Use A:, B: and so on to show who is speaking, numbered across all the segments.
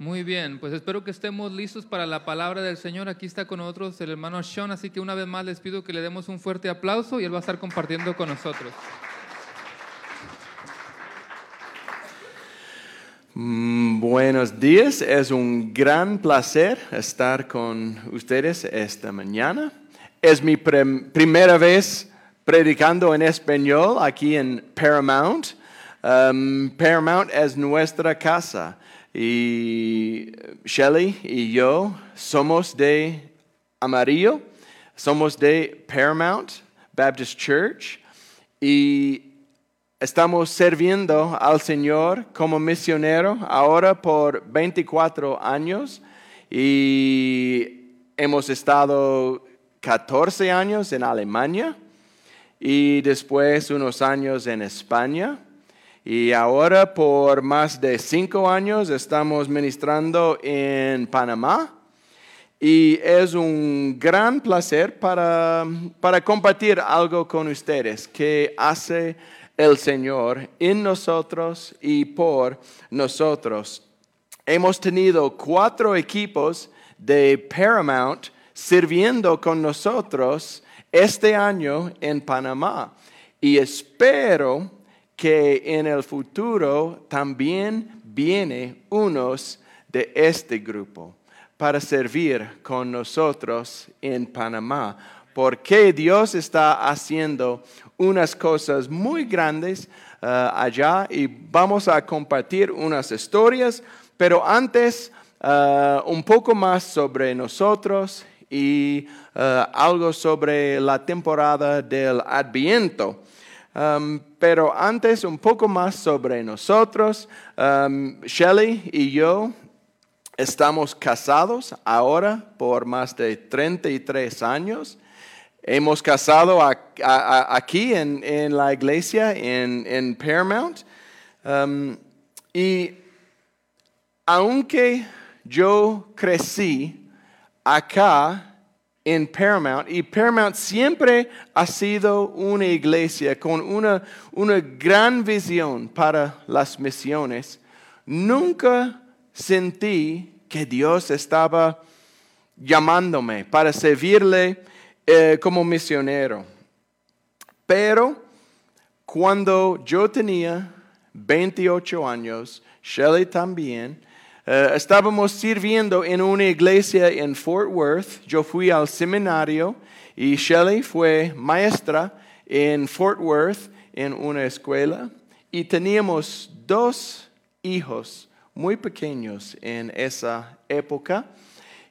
A: Muy bien, pues espero que estemos listos para la palabra del Señor. Aquí está con nosotros el hermano Sean, así que una vez más les pido que le demos un fuerte aplauso y él va a estar compartiendo con nosotros.
B: Mm, Buenos días, es un gran placer estar con ustedes esta mañana. Es mi primera vez predicando en español aquí en Paramount. Um, Paramount es nuestra casa y Shelly y yo somos de Amarillo, somos de Paramount Baptist Church y Estamos sirviendo al Señor como misionero ahora por 24 años y hemos estado 14 años en Alemania y después unos años en España. Y ahora por más de cinco años estamos ministrando en Panamá. Y es un gran placer para, para compartir algo con ustedes que hace el Señor en nosotros y por nosotros. Hemos tenido cuatro equipos de Paramount sirviendo con nosotros este año en Panamá. Y espero que en el futuro también viene unos de este grupo para servir con nosotros en Panamá, porque Dios está haciendo unas cosas muy grandes uh, allá y vamos a compartir unas historias, pero antes uh, un poco más sobre nosotros y uh, algo sobre la temporada del Adviento. Um, pero antes un poco más sobre nosotros. Um, Shelly y yo estamos casados ahora por más de 33 años. Hemos casado aquí en, en, la iglesia en, en Paramount. Um, y aunque yo crecí acá en Paramount, y Paramount siempre ha sido una iglesia con una, una gran visión para las misiones, nunca sentí que Dios estaba llamándome para servirle eh, como misionero. Pero cuando yo tenía 28 años, Shelley también, uh, estábamos sirviendo en una iglesia en Fort Worth. Yo fui al seminario y Shelley fue maestra en Fort Worth en una escuela y teníamos dos hijos muy pequeños en esa época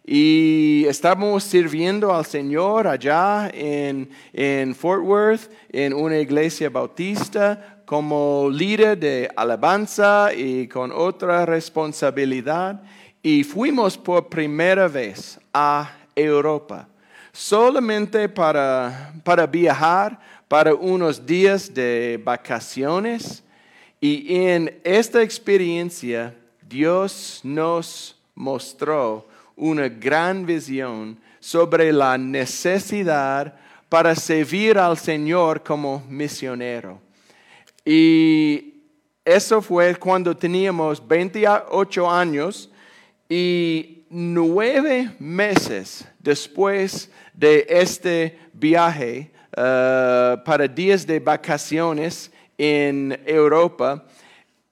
B: y estábamos sirviendo al Señor allá en, en, Fort Worth, en una iglesia bautista, como líder de alabanza y con otra responsabilidad. Y fuimos por primera vez a Europa, solamente para, para viajar, para unos días de vacaciones. Y en esta experiencia, Dios nos mostró una gran visión sobre la necesidad para servir al Señor como misionero. Y eso fue cuando teníamos 28 años y nueve meses después de este viaje uh, para días de vacaciones en Europa,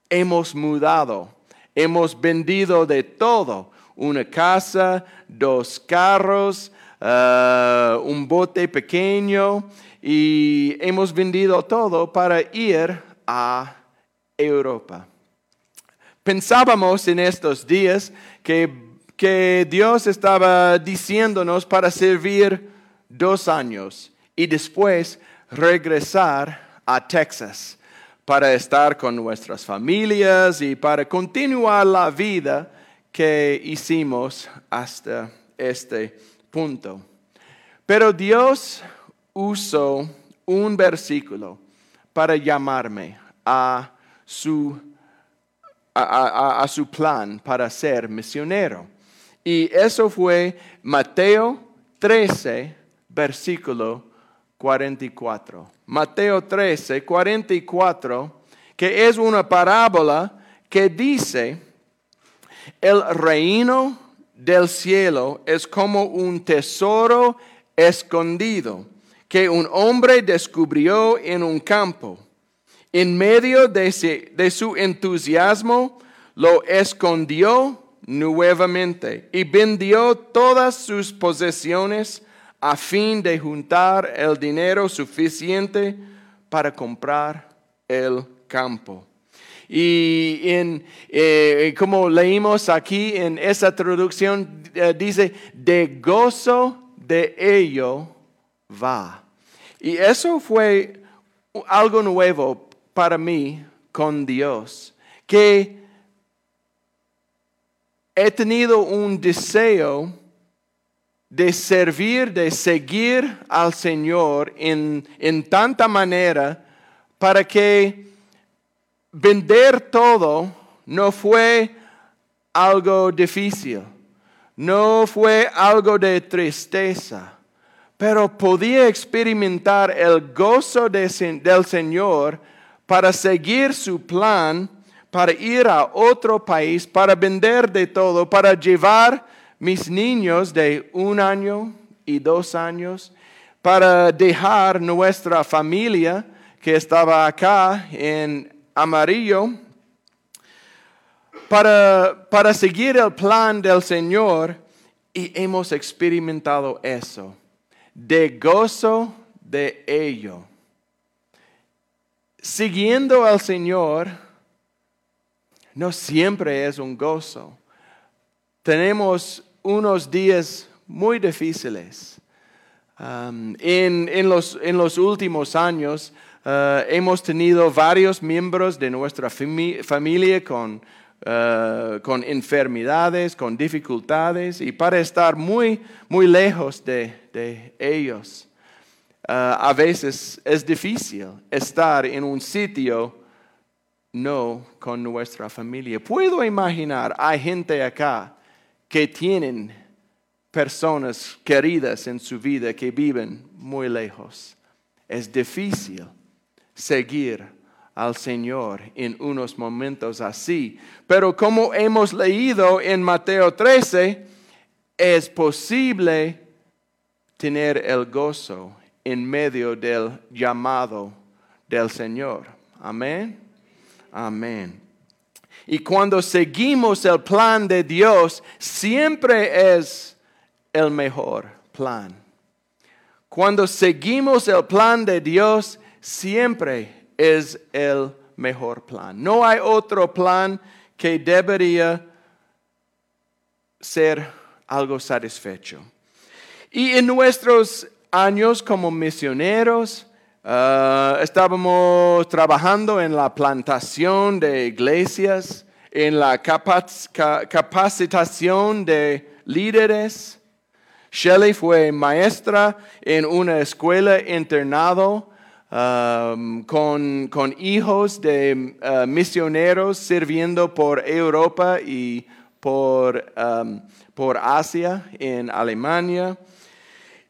B: hemos mudado, hemos vendido de todo una casa, dos carros, uh, un bote pequeño y hemos vendido todo para ir a Europa. Pensábamos en estos días que, que Dios estaba diciéndonos para servir dos años y después regresar a Texas para estar con nuestras familias y para continuar la vida que hicimos hasta este punto. Pero Dios usó un versículo para llamarme a su, a, su plan para ser misionero. Y eso fue Mateo 13, versículo 44. Mateo 13, 44, que es una parábola que dice El reino del cielo es como un tesoro escondido que un hombre descubrió en un campo. En medio de, su entusiasmo, lo escondió nuevamente y vendió todas sus posesiones a fin de juntar el dinero suficiente para comprar el campo. Y en, eh, como leímos aquí en esa traducción, eh, dice, de gozo de ello va. Y eso fue algo nuevo para mí con Dios, que he tenido un deseo de servir, de seguir al Señor en, en tanta manera para que vender todo no fue algo difícil, no fue algo de tristeza, pero podía experimentar el gozo del Señor para seguir su plan, para ir a otro país, para vender de todo, para llevar mis niños de un año y dos años, para dejar nuestra familia que estaba acá en amarillo, para, para seguir el plan del Señor y hemos experimentado eso, de gozo de ello. Siguiendo al Señor no siempre es un gozo. Tenemos unos días muy difíciles. Um, en, los, en los últimos años uh, hemos tenido varios miembros de nuestra familia con, uh, con enfermedades, con dificultades, y para estar muy, muy lejos de, ellos, uh, a veces es difícil estar en un sitio no con nuestra familia. Puedo imaginar, hay gente acá que tienen personas queridas en su vida que viven muy lejos. Es difícil seguir al Señor en unos momentos así. Pero como hemos leído en Mateo 13, es posible tener el gozo en medio del llamado del Señor. Amén. Amén. Y cuando seguimos el plan de Dios, siempre es el mejor plan. Cuando seguimos el plan de Dios, siempre es el mejor plan. No hay otro plan que debería ser algo satisfecho. Y en nuestros años como misioneros, Ah, estábamos trabajando en la plantación de iglesias, en la capacitación de líderes. Shelley fue maestra en una escuela internado um, con, hijos de uh, misioneros sirviendo por Europa y por, um, por Asia en Alemania.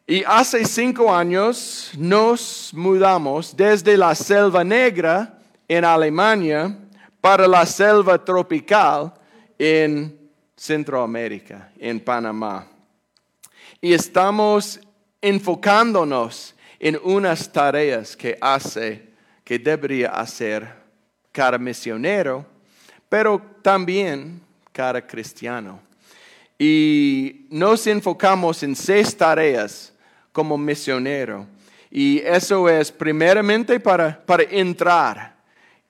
B: Y hace cinco años nos mudamos desde la selva negra en Alemania para la selva tropical en Centroamérica, en Panamá. Y estamos enfocándonos en unas tareas que hace, que debería hacer cada misionero, pero también cada cristiano. Y nos enfocamos en seis tareas como misionero. Y eso es primeramente para, para entrar,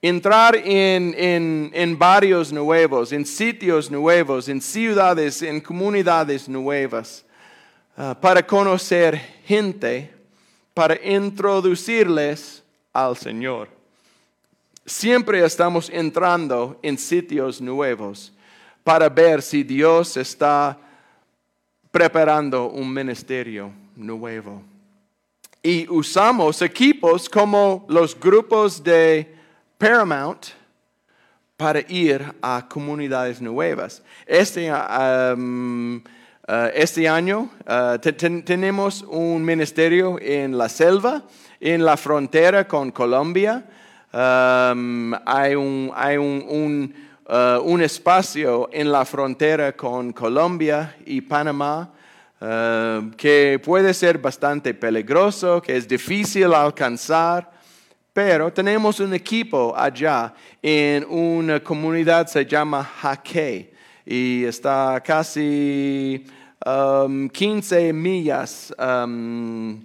B: entrar en, en, en, barrios nuevos, en sitios nuevos, en ciudades, en comunidades nuevas, ah, para conocer gente, para introducirles al Señor. Siempre estamos entrando en sitios nuevos para ver si Dios está preparando un ministerio nuevo. Y usamos equipos como los grupos de Paramount para ir a comunidades nuevas. Este, um, uh, este año uh, tenemos un ministerio en la selva, en la frontera con Colombia. Um, hay un, hay un, uh, un espacio en la frontera con Colombia y Panamá que puede ser bastante peligroso, que es difícil alcanzar, pero tenemos un equipo allá en una comunidad se llama Jaque y está casi um, 15 millas um,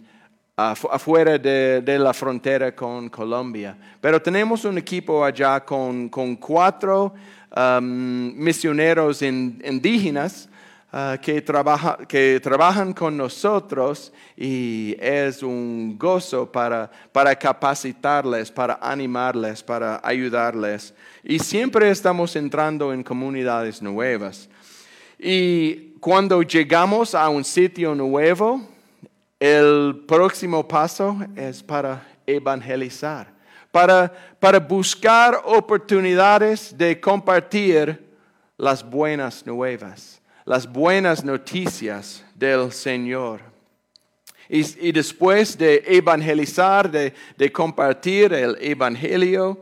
B: afuera de, la frontera con Colombia. Pero tenemos un equipo allá con, con cuatro um, misioneros in, indígenas uh, que, trabaja, que trabajan con nosotros y es un gozo para, para capacitarles, para animarles, para ayudarles. Y siempre estamos entrando en comunidades nuevas. Y cuando llegamos a un sitio nuevo, el próximo paso es para evangelizar, para, para buscar oportunidades de compartir las buenas nuevas, las buenas noticias del Señor. Y, después de evangelizar, de, de compartir el Evangelio,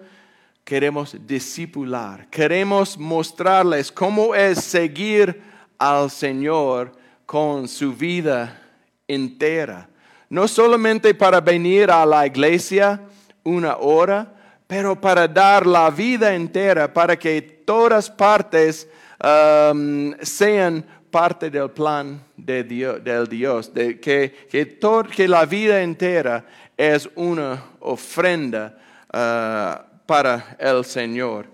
B: queremos discipular, queremos mostrarles cómo es seguir al Señor con su vida entera. No solamente para venir a la iglesia una hora, pero para dar la vida entera, para que todas partes um, sean parte del plan de Dios, del Dios, de que, que, que la vida entera es una ofrenda uh, para el Señor.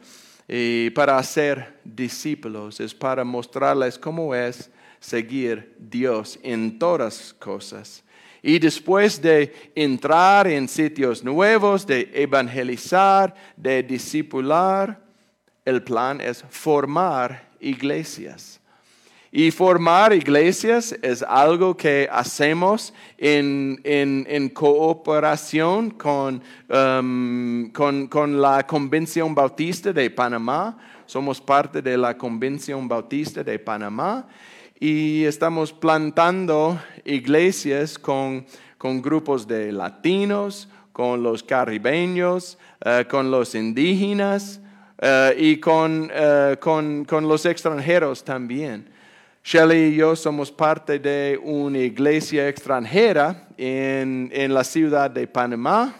B: Y para hacer discípulos es para mostrarles cómo es seguir Dios en todas cosas. Y después de entrar en sitios nuevos, de evangelizar, de discipular, el plan es formar iglesias. Y formar iglesias es algo que hacemos en, cooperación um, con, con, la Convención Bautista de Panamá. Somos parte de la Convención Bautista de Panamá y estamos plantando iglesias con, con grupos de latinos, con los caribeños, eh, con los indígenas eh, y con, eh, con, con los extranjeros también. Shelly y yo somos parte de una iglesia extranjera en, en, la ciudad de Panamá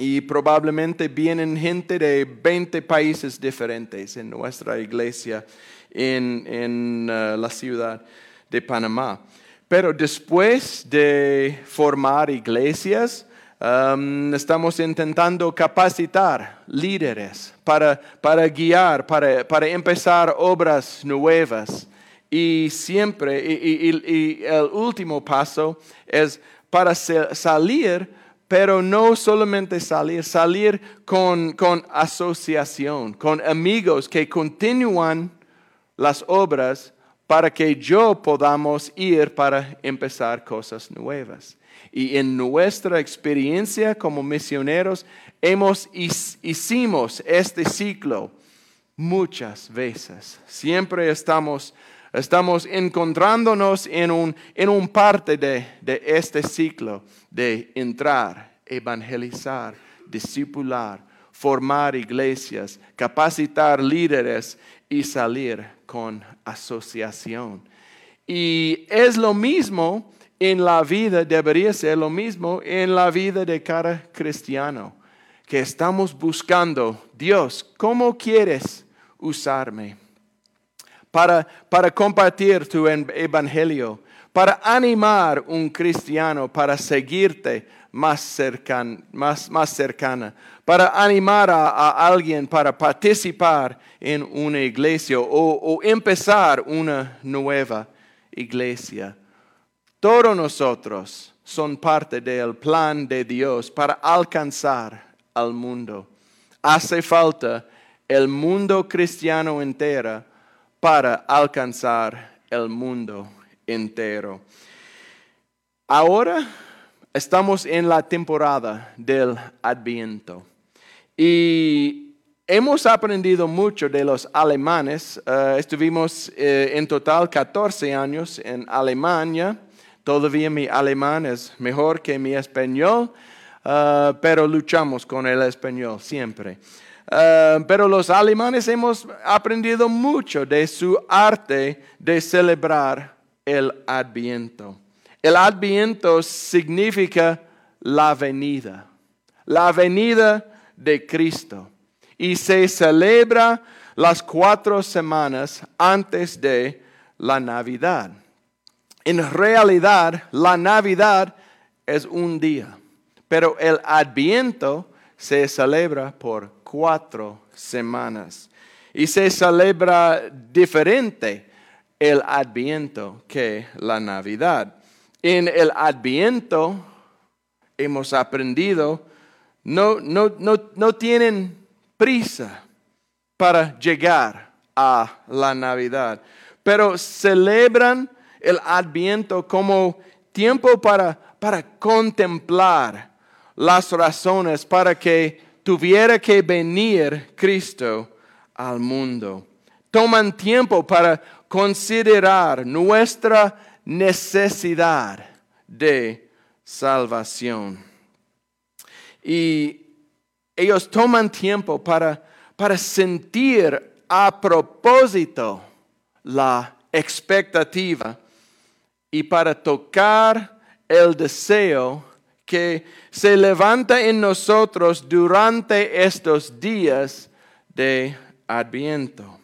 B: y probablemente vienen gente de 20 países diferentes en nuestra iglesia en, en uh, la ciudad de Panamá. Pero después de formar iglesias, um, estamos intentando capacitar líderes para, para guiar, para, para empezar obras nuevas. Y siempre, y, el último paso es para salir, pero no solamente salir, salir con, con asociación, con amigos que continúan las obras para que yo podamos ir para empezar cosas nuevas. Y en nuestra experiencia como misioneros, hemos hicimos este ciclo muchas veces. Siempre estamos Estamos encontrándonos en un, en un parte de, de este ciclo de entrar, evangelizar, discipular, formar iglesias, capacitar líderes y salir con asociación. Y es lo mismo en la vida, debería ser lo mismo en la vida de cada cristiano, que estamos buscando, Dios, ¿cómo quieres usarme? Para, compartir tu evangelio, para animar un cristiano para seguirte más, cercan, más, más cercana, para animar a, alguien para participar en una iglesia o, o empezar una nueva iglesia. Todos nosotros son parte del plan de Dios para alcanzar al mundo. Hace falta el mundo cristiano entero para alcanzar el mundo entero. Ahora estamos en la temporada del Adviento y hemos aprendido mucho de los alemanes. Eh, estuvimos eh, en total 14 años en Alemania. Todavía mi alemán es mejor que mi español, eh, pero luchamos con el español siempre. Uh, pero los alemanes hemos aprendido mucho de su arte de celebrar el adviento. El adviento significa la venida, la venida de Cristo. Y se celebra las cuatro semanas antes de la Navidad. En realidad, la Navidad es un día, pero el adviento se celebra por cuatro semanas. Y se celebra diferente el adviento que la Navidad. En el adviento hemos aprendido, no, no, no, no tienen prisa para llegar a la Navidad, pero celebran el adviento como tiempo para, para contemplar las razones para que tuviera que venir Cristo al mundo. Toman tiempo para considerar nuestra necesidad de salvación. Y ellos toman tiempo para, para sentir a propósito la expectativa y para tocar el deseo que se levanta en nosotros durante estos días de Adviento.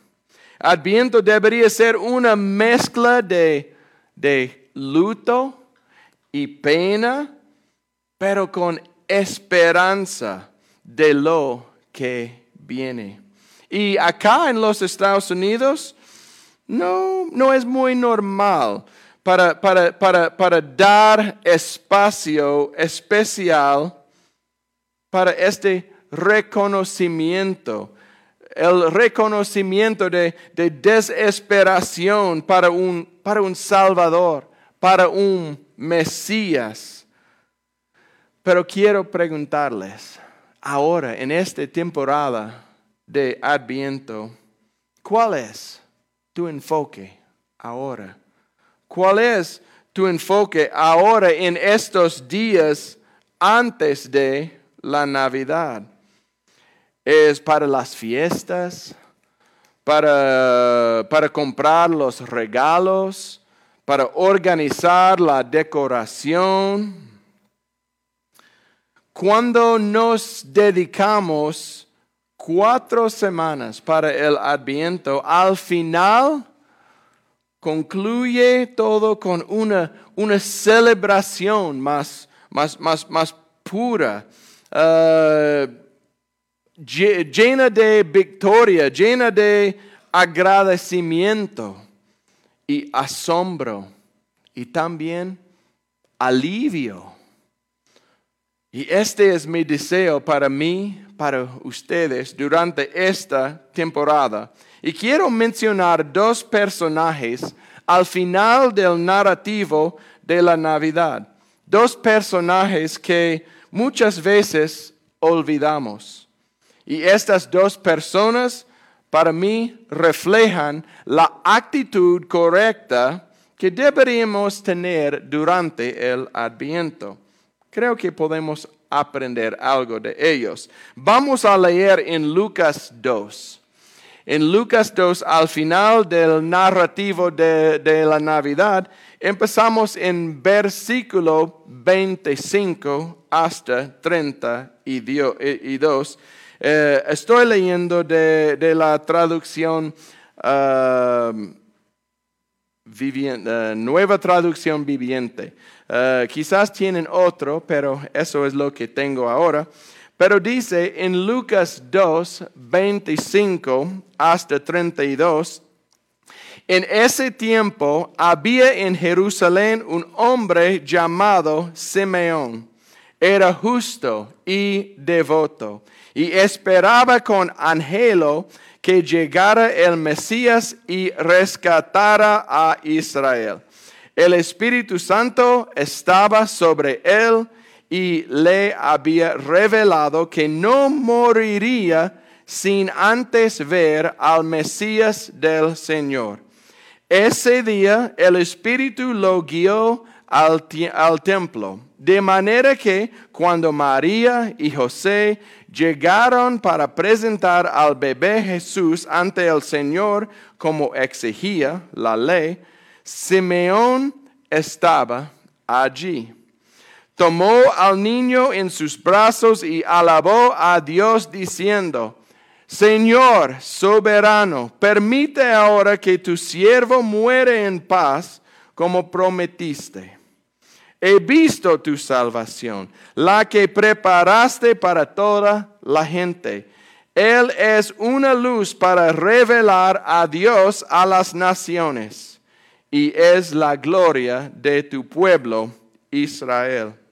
B: Adviento debería ser una mezcla de, de luto y pena, pero con esperanza de lo que viene. Y acá en los Estados Unidos no, no es muy normal para, para, para, para dar espacio especial para este reconocimiento, el reconocimiento de, de desesperación para un, para un Salvador, para un Mesías. Pero quiero preguntarles, ahora, en esta temporada de Adviento, ¿cuál es tu enfoque ahora? ¿Cuál es tu enfoque ahora en estos días antes de la Navidad? ¿Es para las fiestas? ¿Para, para comprar los regalos? ¿Para organizar la decoración? Cuando nos dedicamos cuatro semanas para el adviento, al final concluye todo con una, una celebración más, más, más, más pura, uh, llena de victoria, llena de agradecimiento y asombro y también alivio. Y este es mi deseo para mí, para ustedes durante esta temporada y quiero mencionar dos personajes al final del narrativo de la Navidad. Dos personajes que muchas veces olvidamos. Y estas dos personas para mí reflejan la actitud correcta que deberíamos tener durante el adviento. Creo que podemos aprender algo de ellos. Vamos a leer en Lucas 2 en Lucas 2, al final del narrativo de, la Navidad, empezamos en versículo 25 hasta 32. Eh, estoy leyendo de, la traducción um, uh, nueva traducción viviente. Uh, quizás tienen otro, pero eso es lo que tengo ahora. Pero dice en Lucas 2, 25 hasta 32, en ese tiempo había en Jerusalén un hombre llamado Simeón. Era justo y devoto y esperaba con angelo que llegara el Mesías y rescatara a Israel. El Espíritu Santo estaba sobre él y le había revelado que no moriría sin antes ver al Mesías del Señor. Ese día el Espíritu lo guió al, al templo. De manera que cuando María y José llegaron para presentar al bebé Jesús ante el Señor como exigía la ley, Simeón estaba allí. Tomó al niño en sus brazos y alabó a Dios diciendo, Señor soberano, permite ahora que tu siervo muere en paz como prometiste. He visto tu salvación, la que preparaste para toda la gente. Él es una luz para revelar a Dios a las naciones y es la gloria de tu pueblo Israel.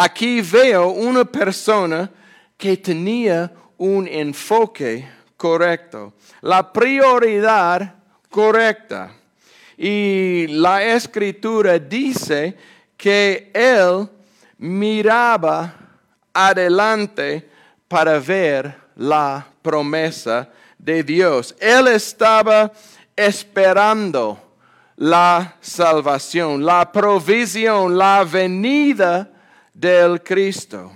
B: Aquí veo una persona que tenía un enfoque correcto, la prioridad correcta. Y la escritura dice que él miraba adelante para ver la promesa de Dios. Él estaba esperando la salvación, la provisión, la venida del Cristo.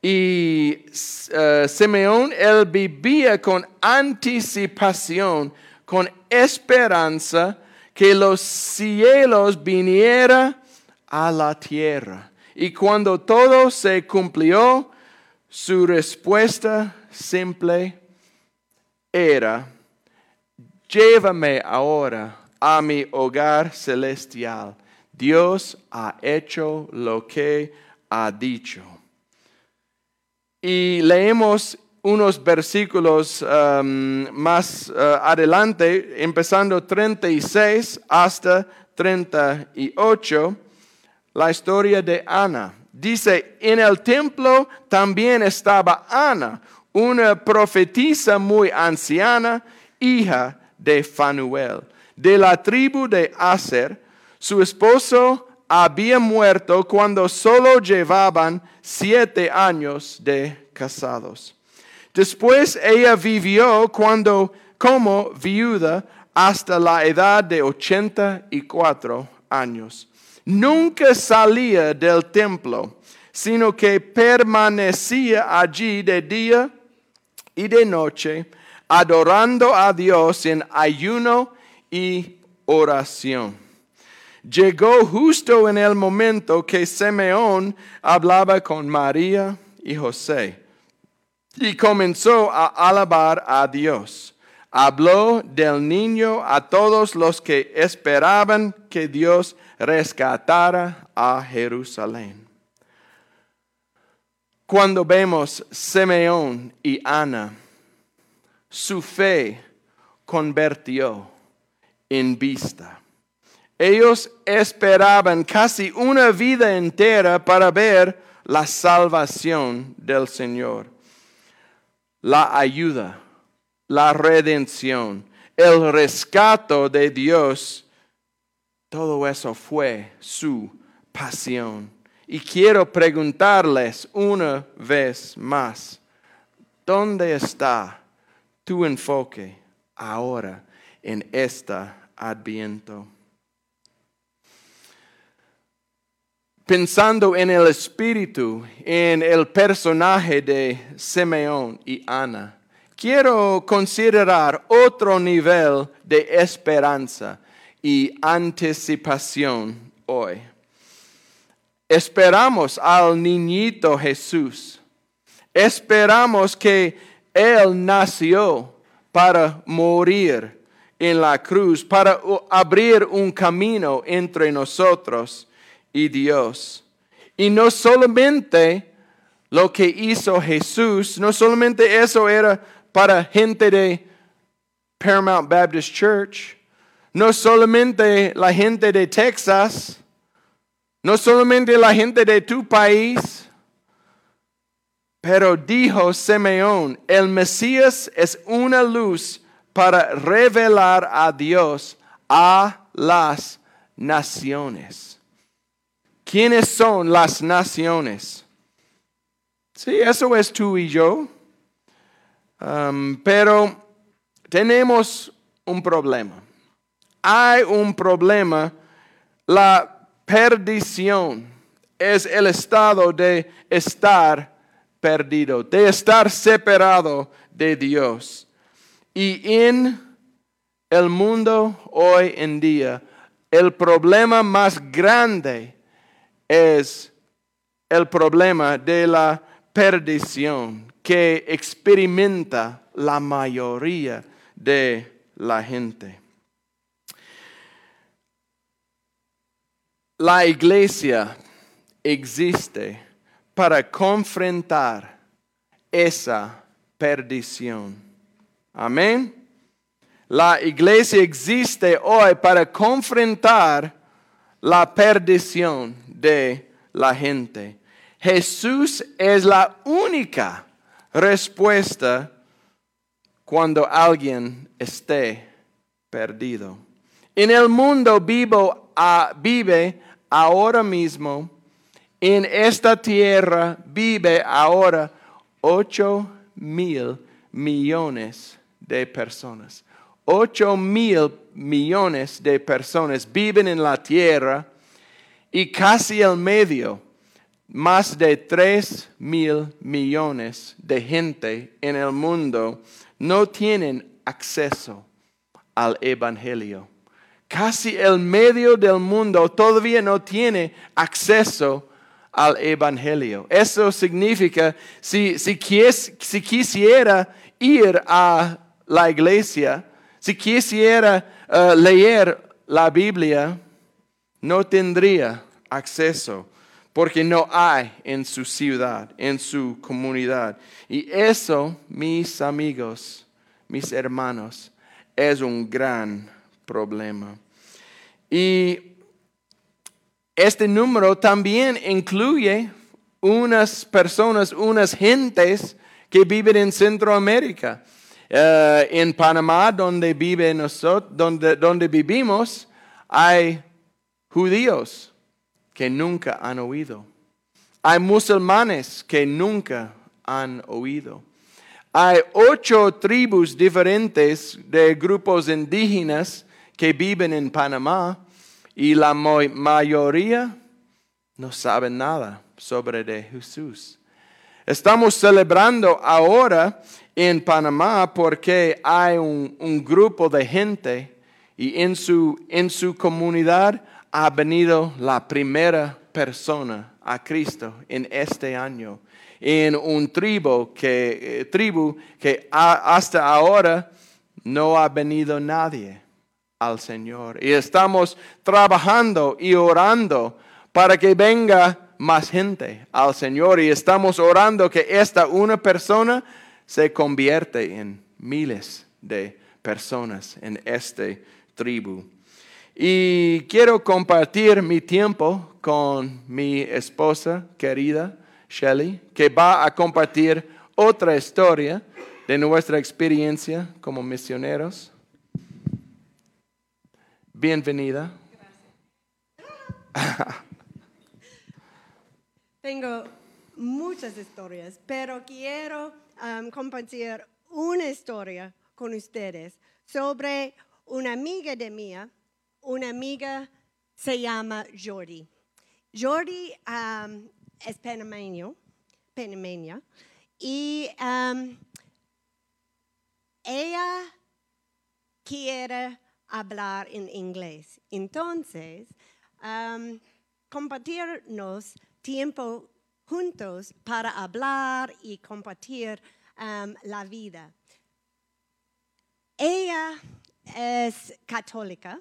B: Y uh, Simeón, él vivía con anticipación, con esperanza que los cielos viniera a la tierra. Y cuando todo se cumplió, su respuesta simple era, llévame ahora a mi hogar celestial. Dios ha hecho lo que ha dicho. Y leemos unos versículos um, más uh, adelante, empezando 36 hasta 38, la historia de Ana. Dice, en el templo también estaba Ana, una profetisa muy anciana, hija de Fanuel, de la tribu de Aser. Su esposo había muerto cuando solo llevaban siete años de casados. Después ella vivió cuando, como viuda hasta la edad de ochenta y cuatro años. Nunca salía del templo, sino que permanecía allí de día y de noche, adorando a Dios en ayuno y oración llegó justo en el momento que Simeón hablaba con María y José y comenzó a alabar a Dios. Habló del niño a todos los que esperaban que Dios rescatara a Jerusalén. Cuando vemos Simeón y Ana, su fe convirtió en vista. Ellos esperaban casi una vida entera para ver la salvación del Señor, la ayuda, la redención, el rescato de Dios. Todo eso fue su pasión. Y quiero preguntarles una vez más, ¿dónde está tu enfoque ahora en este adviento? Pensando en el espíritu, en el personaje de Simeón y Ana, quiero considerar otro nivel de esperanza y anticipación hoy. Esperamos al niñito Jesús. Esperamos que Él nació para morir en la cruz, para abrir un camino entre nosotros y Dios. Y no solamente lo que hizo Jesús, no solamente eso era para gente de Paramount Baptist Church, no solamente la gente de Texas, no solamente la gente de tu país, pero dijo Simeón, el Mesías es una luz para revelar a Dios a las naciones. ¿Quiénes son las naciones? Sí, eso es tú y yo. Um, pero tenemos un problema. Hay un problema. La perdición es el estado de estar perdido, de estar separado de Dios. Y en el mundo hoy en día, el problema más grande es el problema de la perdición que experimenta la mayoría de la gente. La iglesia existe para confrontar esa perdición. Amén. La iglesia existe hoy para confrontar la perdición de la gente. Jesús es la única respuesta cuando alguien esté perdido. En el mundo vivo, ah, vive ahora mismo, en esta tierra vive ahora ocho mil millones de personas. Ocho mil millones de personas viven en la tierra y casi el medio más de 3 mil millones de gente en el mundo no tienen acceso al Evangelio. Casi el medio del mundo todavía no tiene acceso al Evangelio. Eso significa, si, si, si quisiera ir a la iglesia, si quisiera uh, leer la Biblia, no tendría acceso porque no hay en su ciudad, en su comunidad. Y eso, mis amigos, mis hermanos, es un gran problema. Y este número también incluye unas personas, unas gentes que viven en Centroamérica. Eh, en Panamá, donde, vive nosotros, donde, donde vivimos, hay judíos que nunca han oído. Hay musulmanes que nunca han oído. Hay ocho tribus diferentes de grupos indígenas que viven en Panamá y la mayoría no saben nada sobre Jesús. Estamos celebrando ahora en Panamá porque hay un, un grupo de gente y en su, en su comunidad ha venido la primera persona a Cristo en este año, en un tribu que, eh, tribu que hasta ahora no ha venido nadie al Señor. Y estamos trabajando y orando para que venga más gente al Señor. Y estamos orando que esta una persona se convierte en miles de personas en este tribu. Y quiero compartir mi tiempo con mi esposa querida, Shelly, que va a compartir otra historia de nuestra experiencia como misioneros. Bienvenida.
C: Tengo muchas historias, pero quiero um, compartir una historia con ustedes sobre una amiga de mía una amiga se llama Jordi. Jordi um, es panameño, panameña, y um, ella quiere hablar en inglés. Entonces, um, compartirnos tiempo juntos para hablar y compartir la vida. Ella es católica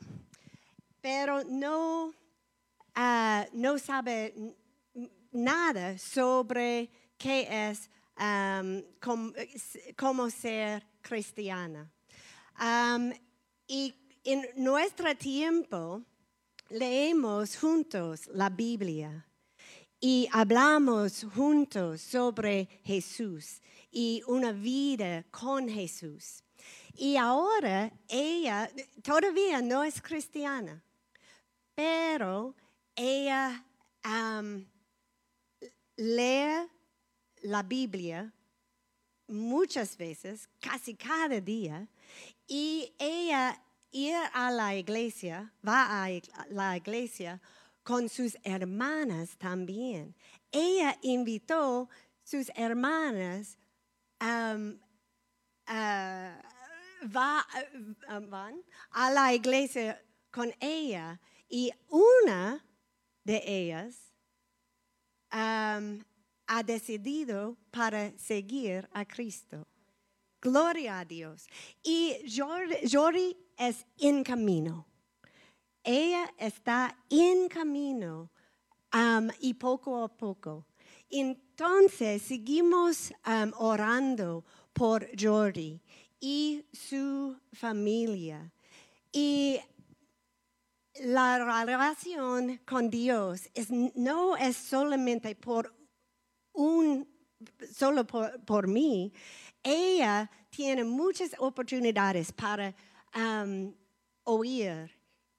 C: pero no, ah, no sabe nada sobre qué es um, cómo ser cristiana. Y en nuestro tiempo leemos juntos la Biblia y hablamos juntos sobre Jesús y una vida con Jesús. Y ahora ella todavía no es cristiana pero ella lee la Biblia muchas veces, casi cada día, y ella ir a la iglesia, va a la iglesia con sus hermanas también. Ella invitó sus hermanas um, va- van a la iglesia con ella y una de ellas um, ha decidido para seguir a Cristo. Gloria a Dios. Y Jor- Jory es en camino. Ella está en camino um, y poco a poco. Entonces seguimos um, orando por Jordi y su familia. Y la relación con Dios es- no es solamente por un, solo por, por mí. Ella tiene muchas oportunidades para oír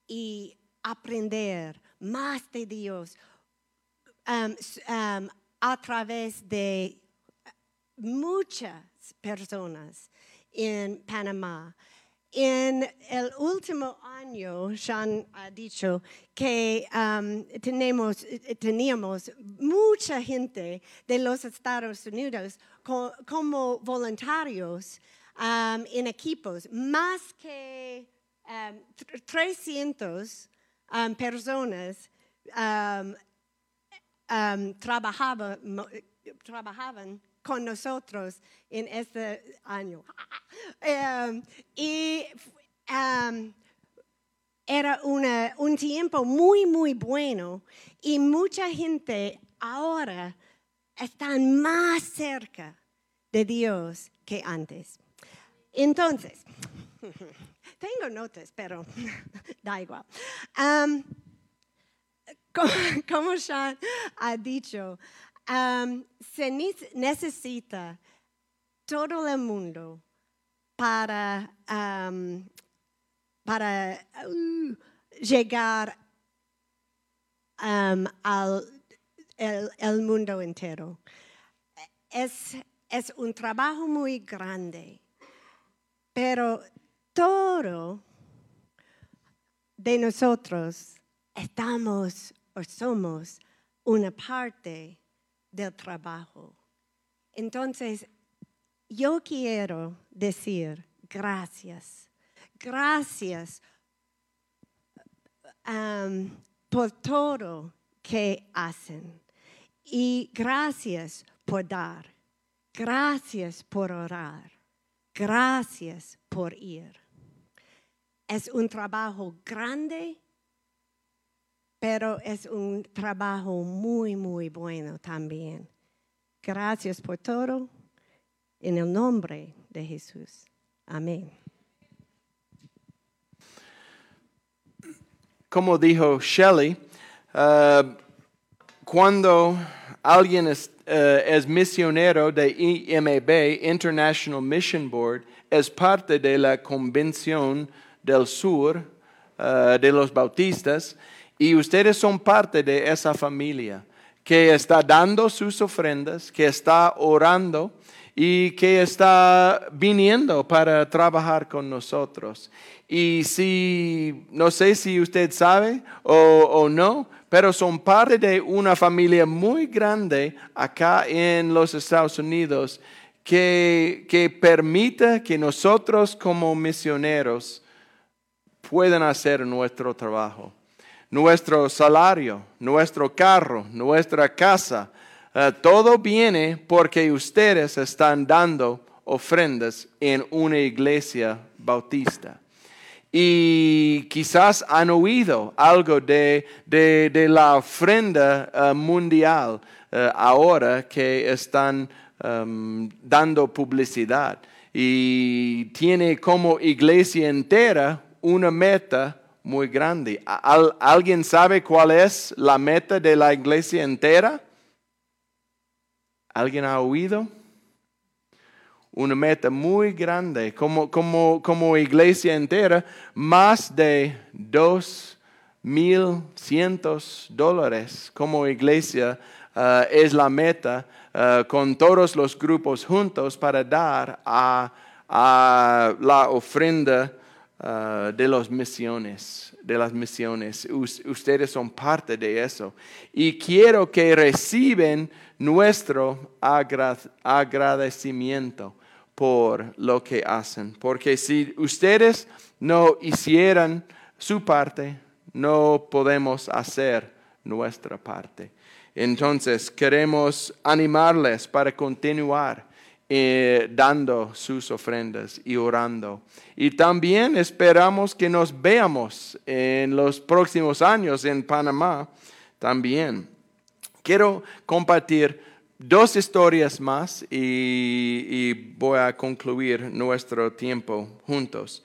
C: y aprender más de Dios um, a través de muchas personas en Panamá. En el último año, Sean ha dicho que um, tenemos, eh, teníamos mucha gente de los Estados Unidos co- como voluntarios um, en equipos, más que um, tr- 300 um, personas trabajaba- mo- trabajaban con nosotros en este año. Um, y um, era una- un tiempo muy, muy bueno y mucha gente ahora están más cerca de Dios que antes. Entonces, tengo notas, pero da igual. Como, como Sean ha dicho, se ne- necesita todo el mundo para, para uh, llegar al el mundo entero. Es, es un trabajo muy grande, pero todo de nosotros estamos o somos una parte del trabajo. Entonces, yo quiero decir gracias, gracias um, por todo que hacen y gracias por dar, gracias por orar, gracias por ir. Es un trabajo grande, pero es un trabajo muy, muy bueno también. Gracias por todo. En el nombre de Jesús. Amén.
B: Como dijo Shelley, uh, cuando alguien es, uh, misionero de IMB, International Mission Board, es parte de la Convención del Sur uh, de los Bautistas, y ustedes son parte de esa familia que está dando sus ofrendas, que está orando y que está viniendo para trabajar con nosotros. Y si, no sé si usted sabe o, no, pero son parte de una familia muy grande acá en los Estados Unidos que, que permite que nosotros como misioneros puedan hacer nuestro trabajo. Nuestro salario, nuestro carro, nuestra casa, eh, todo viene porque ustedes están dando ofrendas en una iglesia bautista. Y quizás han oído algo de, de- de la ofrenda eh, mundial eh, ahora que están em, dando publicidad. Y tiene como iglesia entera una meta muy grande. ¿Al- ¿Alguien sabe cuál es la meta de la iglesia entera? ¿Alguien ha oído? Una meta muy grande, como, como, como iglesia entera, más de dos mil cientos dólares como iglesia ah, es la meta ah, con todos los grupos juntos para dar a, a la ofrenda ah, de las misiones, de las misiones. Us- ustedes son parte de eso. Y quiero que reciben nuestro agra- agradecimiento por lo que hacen. Porque si ustedes no hicieran su parte, no podemos hacer nuestra parte. Entonces, queremos animarles para continuar eh, dando sus ofrendas y orando. Y también esperamos que nos veamos en los próximos años en Panamá también. Quiero compartir dos historias más y, y voy a concluir nuestro tiempo juntos.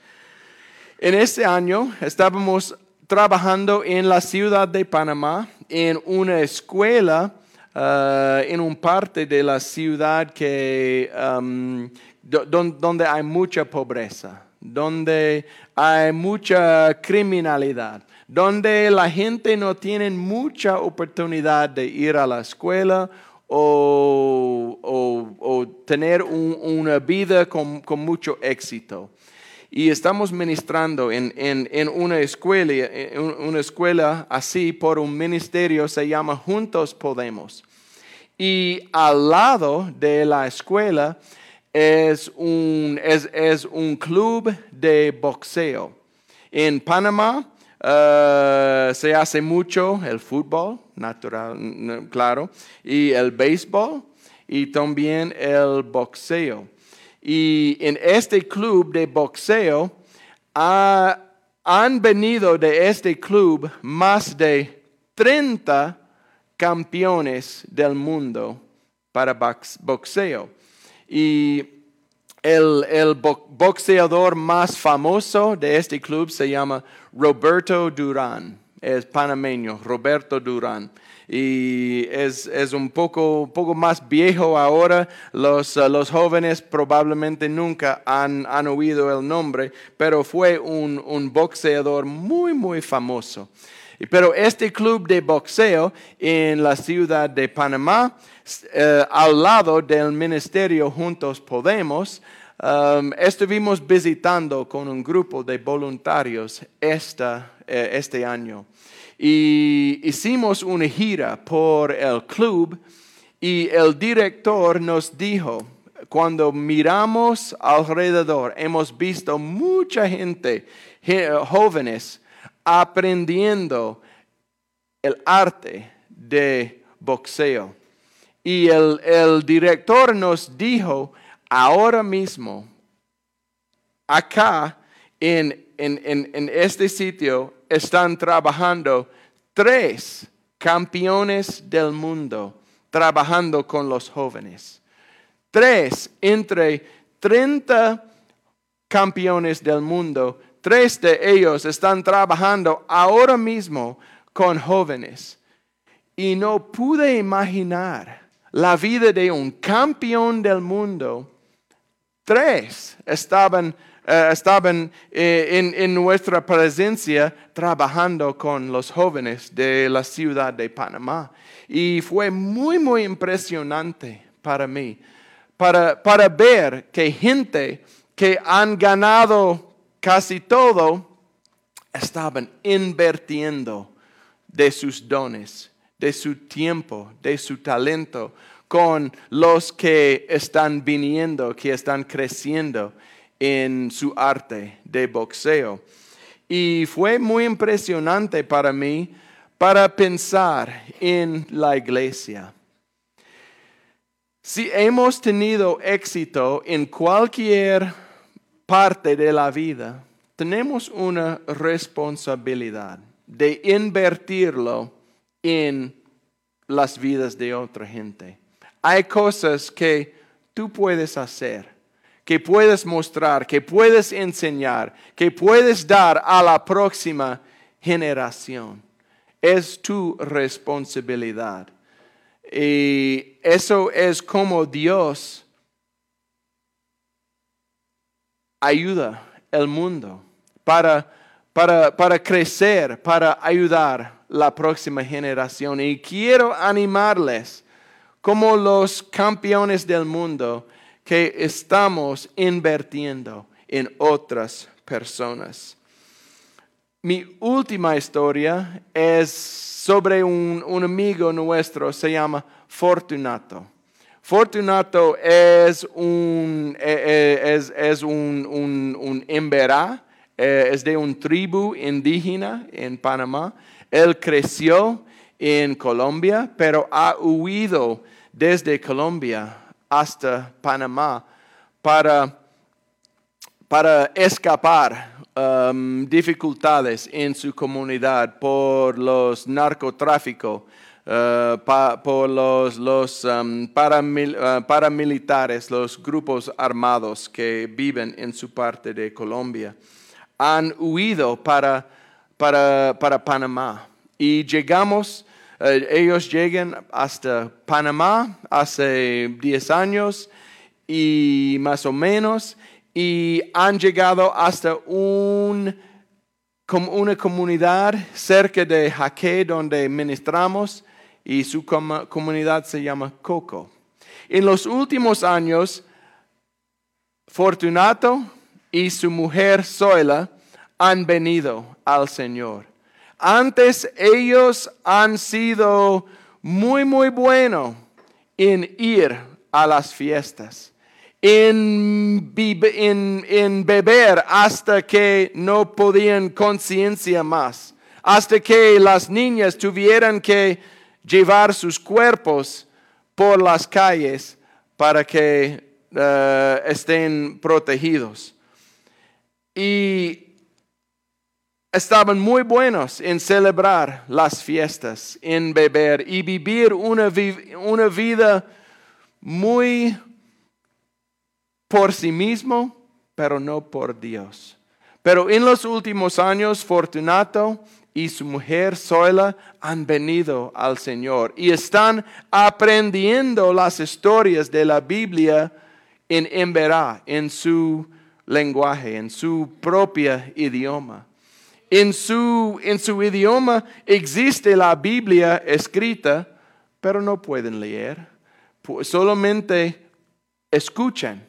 B: En este año estábamos trabajando en la ciudad de Panamá, en una escuela, ah, en un parte de la ciudad que, um, do- don- donde hay mucha pobreza, donde hay mucha criminalidad, donde la gente no tiene mucha oportunidad de ir a la escuela o, o- o tener un- una vida con, con mucho éxito y estamos ministrando en, en- en una, escuela, una escuela así por un ministerio, se llama Juntos Podemos. Y al lado de la escuela es un, es, es un club de boxeo. En Panamá eh, se hace mucho el fútbol, natural, claro, y el béisbol y también el boxeo. Y en este club de boxeo ha- han venido de este club más de 30 campeones del mundo para box- boxeo. Y el, el bo- boxeador más famoso de este club se llama Roberto Durán. Es panameño, Roberto Durán. Y es, es un poco, poco más viejo ahora. Los, uh, los jóvenes probablemente nunca han, han oído el nombre, pero fue un, un boxeador muy, muy famoso. Pero este club de boxeo en la ciudad de Panamá, eh, al lado del ministerio Juntos Podemos, um, estuvimos visitando con un grupo de voluntarios esta, eh, este año. Y hicimos una gira por el club y el director nos dijo, cuando miramos alrededor, hemos visto mucha gente, jóvenes, aprendiendo el arte de boxeo. Y el, el director nos dijo, ahora mismo, acá en, en- en- en este sitio están trabajando tres campeones del mundo trabajando con los jóvenes. Tres entre 30 campeones del mundo, tres de ellos están trabajando ahora mismo con jóvenes. Y no pude imaginar la vida de un campeón del mundo tres estaban, eh, estaban eh, en, en nuestra presencia trabajando con los jóvenes de la ciudad de Panamá. Y fue muy, muy impresionante para mí, para, para ver que gente que han ganado casi todo, estaban invirtiendo de sus dones, de su tiempo, de su talento con los que están viniendo, que están creciendo en su arte de boxeo. Y fue muy impresionante para mí para pensar en la iglesia. Si hemos tenido éxito en cualquier parte de la vida, tenemos una responsabilidad de invertirlo en las vidas de otra gente. Hay cosas que tú puedes hacer, que puedes mostrar, que puedes enseñar, que puedes dar a la próxima generación. Es tu responsabilidad. Y eso es como Dios ayuda el mundo para, para, para crecer, para ayudar la próxima generación. Y quiero animarles como los campeones del mundo que estamos invirtiendo en otras personas. Mi última historia es sobre un, un amigo nuestro, se llama Fortunato. Fortunato es un, eh, eh, es, es un, un, un emberá, eh, es de un tribu indígena en Panamá. Él creció en Colombia, pero ha huido desde Colombia hasta Panamá para, para escapar um, dificultades en su comunidad por los narcotráficos eh, por los, los um, eh, paramilitares, los grupos armados que viven en su parte de Colombia, han huido para, para, para Panamá. Y llegamos, eh, ellos llegan hasta Panamá hace 10 años y más o menos, y han llegado hasta un, una comunidad cerca de Jaque donde ministramos y su comunidad se llama Coco. En los últimos años, Fortunato y su mujer Zoila han venido al Señor. Antes ellos han sido muy, muy buenos en ir a las fiestas, en, beber hasta que no podían conciencia más, hasta que las niñas tuvieran que llevar sus cuerpos por las calles para que eh, estén protegidos. Y estaban muy buenos en celebrar las fiestas, en beber y vivir una, vida muy por sí mismo, pero no por Dios. Pero en los últimos años, Fortunato y su mujer Zoila han venido al Señor y están aprendiendo las historias de la Biblia en Emberá, en su lenguaje, en su propia idioma. En su, en su idioma existe la Biblia escrita, pero no pueden leer, solamente escuchan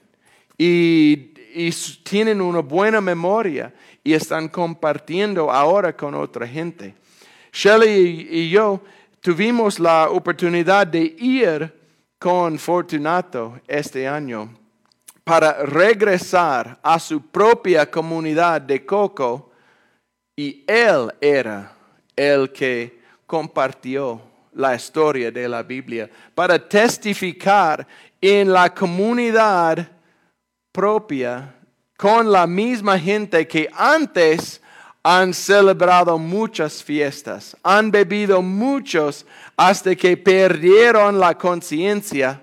B: y, y tienen una buena memoria y están compartiendo ahora con otra gente. Shelly y yo tuvimos la oportunidad de ir con Fortunato este año para regresar a su propia comunidad de Coco y él era el que compartió la historia de la Biblia para testificar en la comunidad propia con la misma gente que antes han celebrado muchas fiestas, han bebido muchos hasta que perdieron la conciencia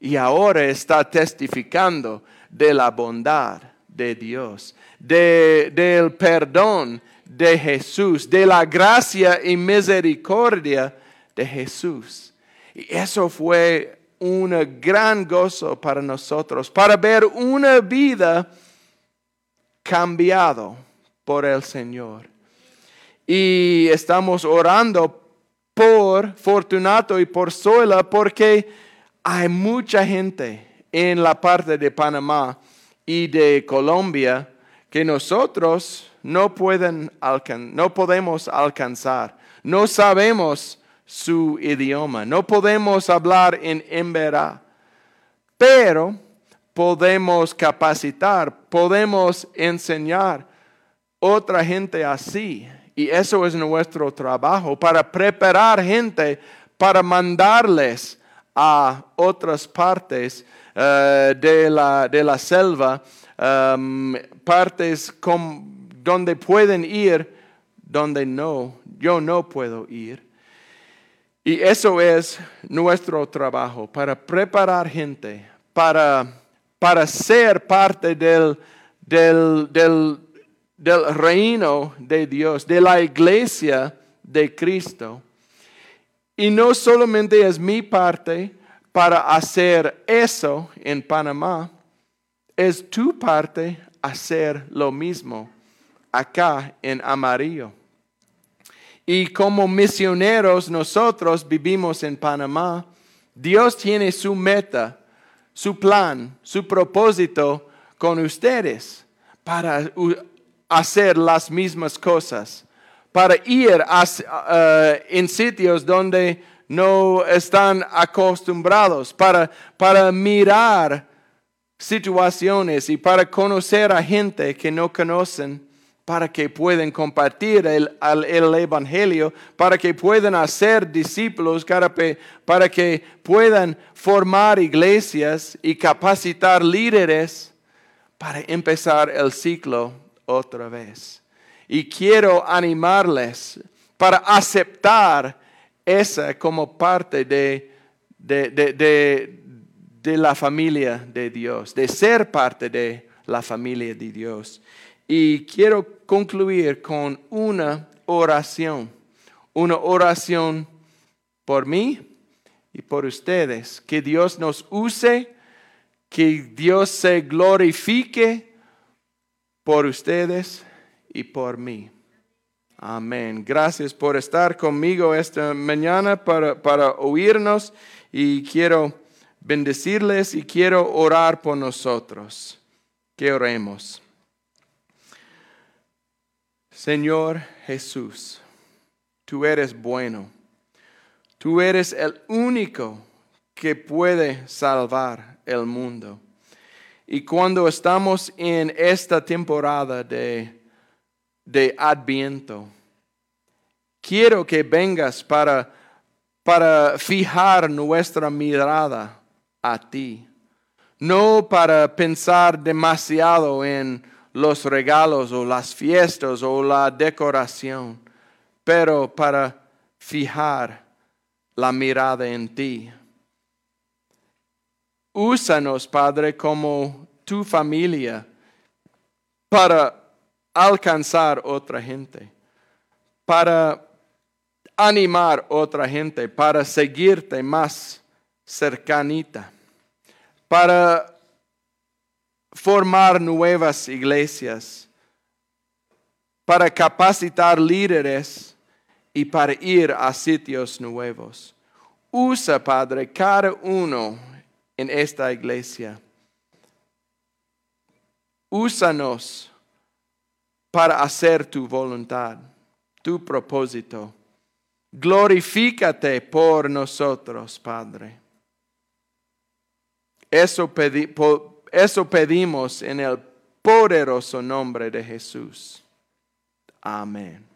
B: y ahora está testificando de la bondad de Dios, del perdón de Jesús, de la gracia y misericordia de Jesús. Y eso fue un gran gozo para nosotros, para ver una vida cambiado por el Señor. Y estamos orando por Fortunato y por Zoila porque hay mucha gente en la parte de Panamá y de Colombia que nosotros no, pueden no podemos alcanzar. No sabemos su idioma, no podemos hablar en Emberá. Pero podemos capacitar, podemos enseñar otra gente así. Y eso es nuestro trabajo, para preparar gente, para mandarles a otras partes eh, de, la, de, la, selva, um, partes donde pueden ir, donde no, yo no puedo ir. Y eso es nuestro trabajo, para preparar gente, para para ser parte del, del, del, reino de Dios, de la iglesia de Cristo. Y no solamente es mi parte para hacer eso en Panamá, es tu parte hacer lo mismo acá en Amarillo. Y como misioneros nosotros vivimos en Panamá, Dios tiene su meta su plan, su propósito con ustedes para hacer las mismas cosas, para ir a- en sitios donde no están acostumbrados, para, para mirar situaciones y para conocer a gente que no conocen, para que puedan compartir el, el Evangelio, para que puedan hacer discípulos, para, que puedan formar iglesias y capacitar líderes para empezar el ciclo otra vez. Y quiero animarles para aceptar esa como parte de- de- de la familia de Dios, de ser parte de la familia de Dios. Y quiero concluir con una oración, una oración por mí y por ustedes. Que Dios nos use, que Dios se glorifique por ustedes y por mí. Amén. Gracias por estar conmigo esta mañana para, para oírnos y quiero bendecirles y quiero orar por nosotros. Que oremos. Señor Jesús, tú eres bueno. Tú eres el único que puede salvar el mundo. Y cuando estamos en esta temporada de, de Adviento, quiero que vengas para, para fijar nuestra mirada a ti, no para pensar demasiado en los regalos o las fiestas o la decoración, pero para fijar la mirada en ti. Úsanos, Padre, como tu familia para alcanzar otra gente, para animar otra gente, para seguirte más cercanita, para formar nuevas iglesias, para capacitar líderes y para ir a sitios nuevos. Usa, Padre, cada uno en esta iglesia. Úsanos para hacer tu voluntad, tu propósito. Glorifícate por nosotros, Padre. Eso, pedi- eso pedimos en el poderoso nombre de Jesús. Amén.